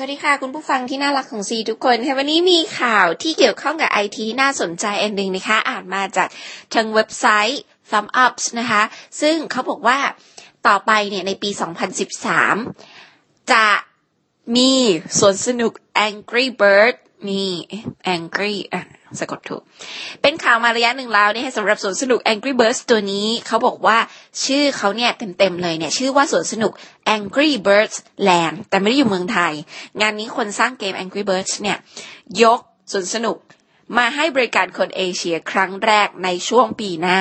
สวัสดีค่ะ คุณผู้ฟังที่น่ารักของซีทุกคนค่ะวันนี้มีข่าวที่เกี่ยวข้องกับไอทีน่าสนใจอันหนึ่งนะคะ อ่านมาจากทางเว็บไซต์ Thumb Ups นะคะ ซึ่งเขาบอกว่าต่อไปเนี่ยในปี 2013 จะมีสวนสนุก Angry Bird นี่ Angry อะสะกดถูก เป็นข่าวมาระยะหนึ่งแล้วเนี่ยสำหรับสวนสนุก Angry Birds ตัวนี้เขาบอกว่าชื่อเขาเนี่ยเต็มๆเลยเนี่ย ชื่อว่าสวนสนุก Angry Birds Land แต่ไม่ได้อยู่เมืองไทย งานนี้คนสร้างเกม Angry Birds เนี่ย ยกสวนสนุกมาให้บริการคนเอเชียครั้งแรกในช่วงปีหน้า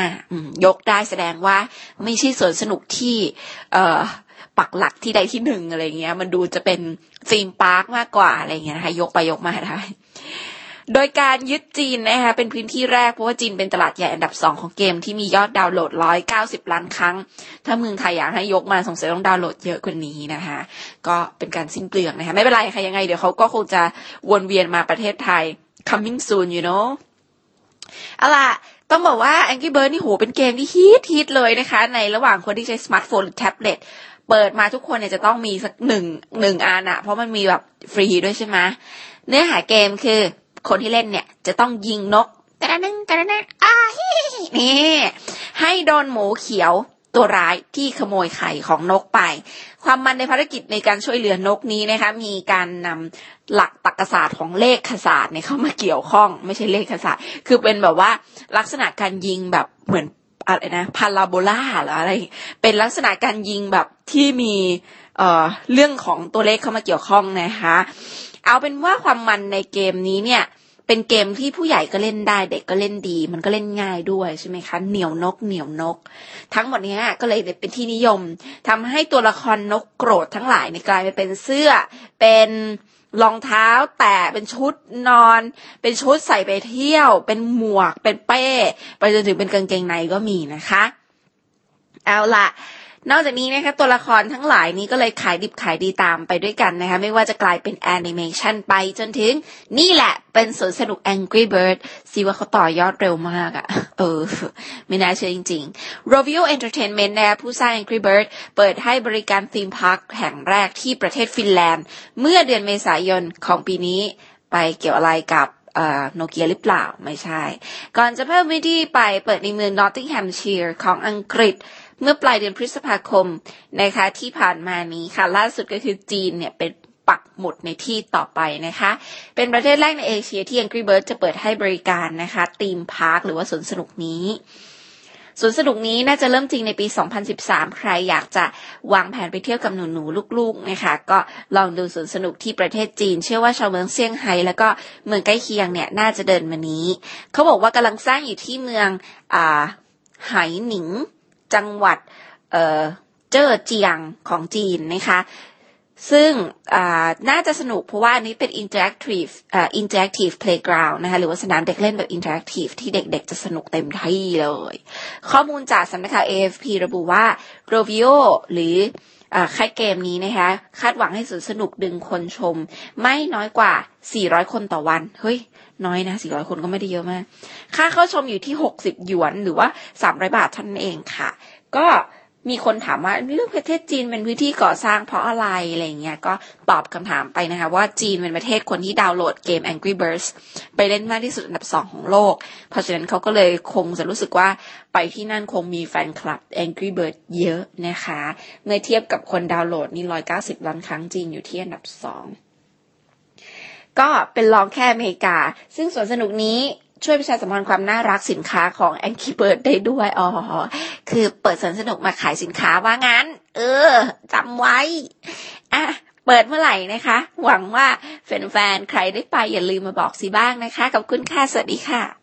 ยกได้แสดงว่าไม่ใช่สวนสนุกที่ เอ่อ ปักหลักที่ใดที่หนึ่งอะไรเงี้ย มันดูจะเป็น theme park มากกว่าอะไรเงี้ยนะคะยกไปยกมาได้โดยการยึดจีนนะคะเป็นพื้นที่แรก เพราะว่าจีนเป็นตลาดใหญ่อันดับสองของเกมที่มียอดดาวน์โหลดร้อยเก้าสิบล้านครั้ง ถ้าเมืองไทยอยากให้ยกมาสงสัยต้องดาวน์โหลดเยอะกว่านี้นะคะก็เป็นการสิ้นเปลืองนะคะไม่เป็นไรค่ะยังไงเดี๋ยวเขาก็คงจะวนเวียนมาประเทศไทย coming soon you know เอาล่ะต้องบอกว่า Angry Bird นี่โหเป็นเกมที่ฮิตฮิตเลยนะคะ ในระหว่างคนที่ใช้สมาร์ทโฟนหรือแท็บเล็ต เปิดมาทุกคนเนี่ยจะต้องมีสักหนึ่งหนึ่งอันอะเพราะมันมีแบบฟรีด้วยใช่ไหมเนื้อหาเกมคือคนที่เล่นเนี่ยจะต้องยิงนกกระนึงกระนึงอ้าฮินี่ให้โดนหมูเขียวตัวร้ายที่ขโมยไข่ของนกไป ความมันในภารกิจในการช่วยเหลือนกนี้นะคะ มีการนำหลักตรรกศาสตร์ของเลขศาสตร์เนี่ยเข้ามาเกี่ยวข้อง ไม่ใช่เลขศาสตร์ คือเป็นแบบว่าลักษณะการยิงแบบเหมือน อะไรนะพาราโบลาหรืออะไร เป็นลักษณะการยิงแบบที่มีเอ่อเรื่องของตัวเลขเข้ามาเกี่ยวข้องนะคะ เอาเป็นว่าความมันในเกมนี้เนี่ยเป็นเกมที่ผู้ใหญ่ก็เล่นได้เด็กก็เล่นดี มันก็เล่นง่ายด้วยใช่ไหมคะเหนียวนกเหนียวนก ทั้งหมดนี้ก็เลยเป็นที่นิยมทำให้ตัวละครนกโกรธทั้งหลายในกลายไปเป็นเสื้อเป็น รองเท้าแตะเป็นชุดนอน เป็นชุดใส่ไปเที่ยว เป็นหมวกเป็นเป้ ไปจนถึงเป็นกางเกงในก็มีนะคะ เอาละ นอกจากนี้นะคะตัวละครทั้งหลายนี้ก็เลยขายดิบขายดีตามไปด้วยกันนะคะไม่ว่าจะกลายเป็นแอนิเมชันไปจนถึงนี่แหละเป็นสวนสนุก Angry Bird สิว่าเขาต่อยอดเร็วมากอะ่ะเออ ไม่น่าเชื่อจริงๆ Rovio Entertainment นะผู้สร้าง Angry Bird เปิดให้บริการ theme park แห่งแรกที่ประเทศฟินแลนด์ เมื่อเดือนเมษายนของปีนี้ไปเกี่ยวอะไรกับโนเกียหรือเปล่าไม่ใช่ ก่อนจะเพิ่มวิธีไปเปิดในเมืองนอตติงแฮมเชียร์ของอังกฤษ เมื่อปลายเดือนพฤษภาคมนะคะที่ผ่านมานี้ค่ะ ล่าสุดก็คือจีนเนี่ยเป็นปักหมุดในที่ต่อไปนะคะ เป็นประเทศแรกในเอเชียที่ Angry Bird จะเปิดให้บริการนะคะทีมพาร์คหรือว่าสวนสนุกนี้สวนสนุกนี้น่าจะเริ่มจริงในปี 2013 ใครอยากจะวางแผนไปเที่ยวกับหนูหนูลูกๆนะคะ ก็ลองดูสวนสนุกที่ประเทศจีน เชื่อว่าชาวเมืองเซี่ยงไฮ้แล้วก็เมืองใกล้เคียงเนี่ยน่าจะเดินมานี้ เขาบอกว่ากำลังสร้างอยู่ที่เมืองอ่าไหหนิง จังหวัดเเจ้อเจียงของจีนนะคะ ซึ่งน่าจะสนุกเพราะว่าอันนี้เป็น interactive interactive playground นะคะหรือว่าสนามเด็กเล่นแบบ interactive ที่เด็กๆ จะสนุกเต็มที่เลย ข้อมูลจากสำนักข่าว AFP ระบุว่า Rovio หรือ ค่ายเกมนี้นะคะคาดหวังให้สนสนุกดึงคนชม ไม่น้อยกว่า 400 คนต่อวัน เฮ้ย น้อยนะ 400 คนก็ไม่ได้เยอะมาก ค่าเข้าชมอยู่ที่ 60 หยวนหรือว่า 300 บาทเท่านั้นเองค่ะ ก็ มีคนถามว่าเรื่องประเทศจีนเป็นพื้นที่ก่อสร้างเพราะอะไรอะไรเงี้ยก็ตอบคำถามไปนะคะ ว่าจีนเป็นประเทศคนที่ดาวน์โหลดเกม Angry Birds ไปเล่นมากที่สุดอันดับสองของโลก เพราะฉะนั้นเขาก็เลยคงจะรู้สึกว่าไปที่นั่นคงมีแฟนคลับ Angry Birds เยอะนะคะ เมื่อเทียบกับคนดาวน์โหลดนี่ร้อยเก้าสิบล้านครั้งจีนอยู่ที่อันดับสองก็เป็นรองแค่อเมริกา ซึ่งสวนสนุกนี้ ช่วยประชาสัมพันธ์ความน่ารักสินค้าของแองกี้เบิร์ดได้ด้วยอ๋อคือเปิดสนสนุกมาขายสินค้าว่างั้น เออจำไว้อะเปิดเมื่อไหร่นะคะ หวังว่าแฟนๆใครได้ไปอย่าลืมมาบอกสิบ้างนะคะขอบคุณค่ะสวัสดีค่ะ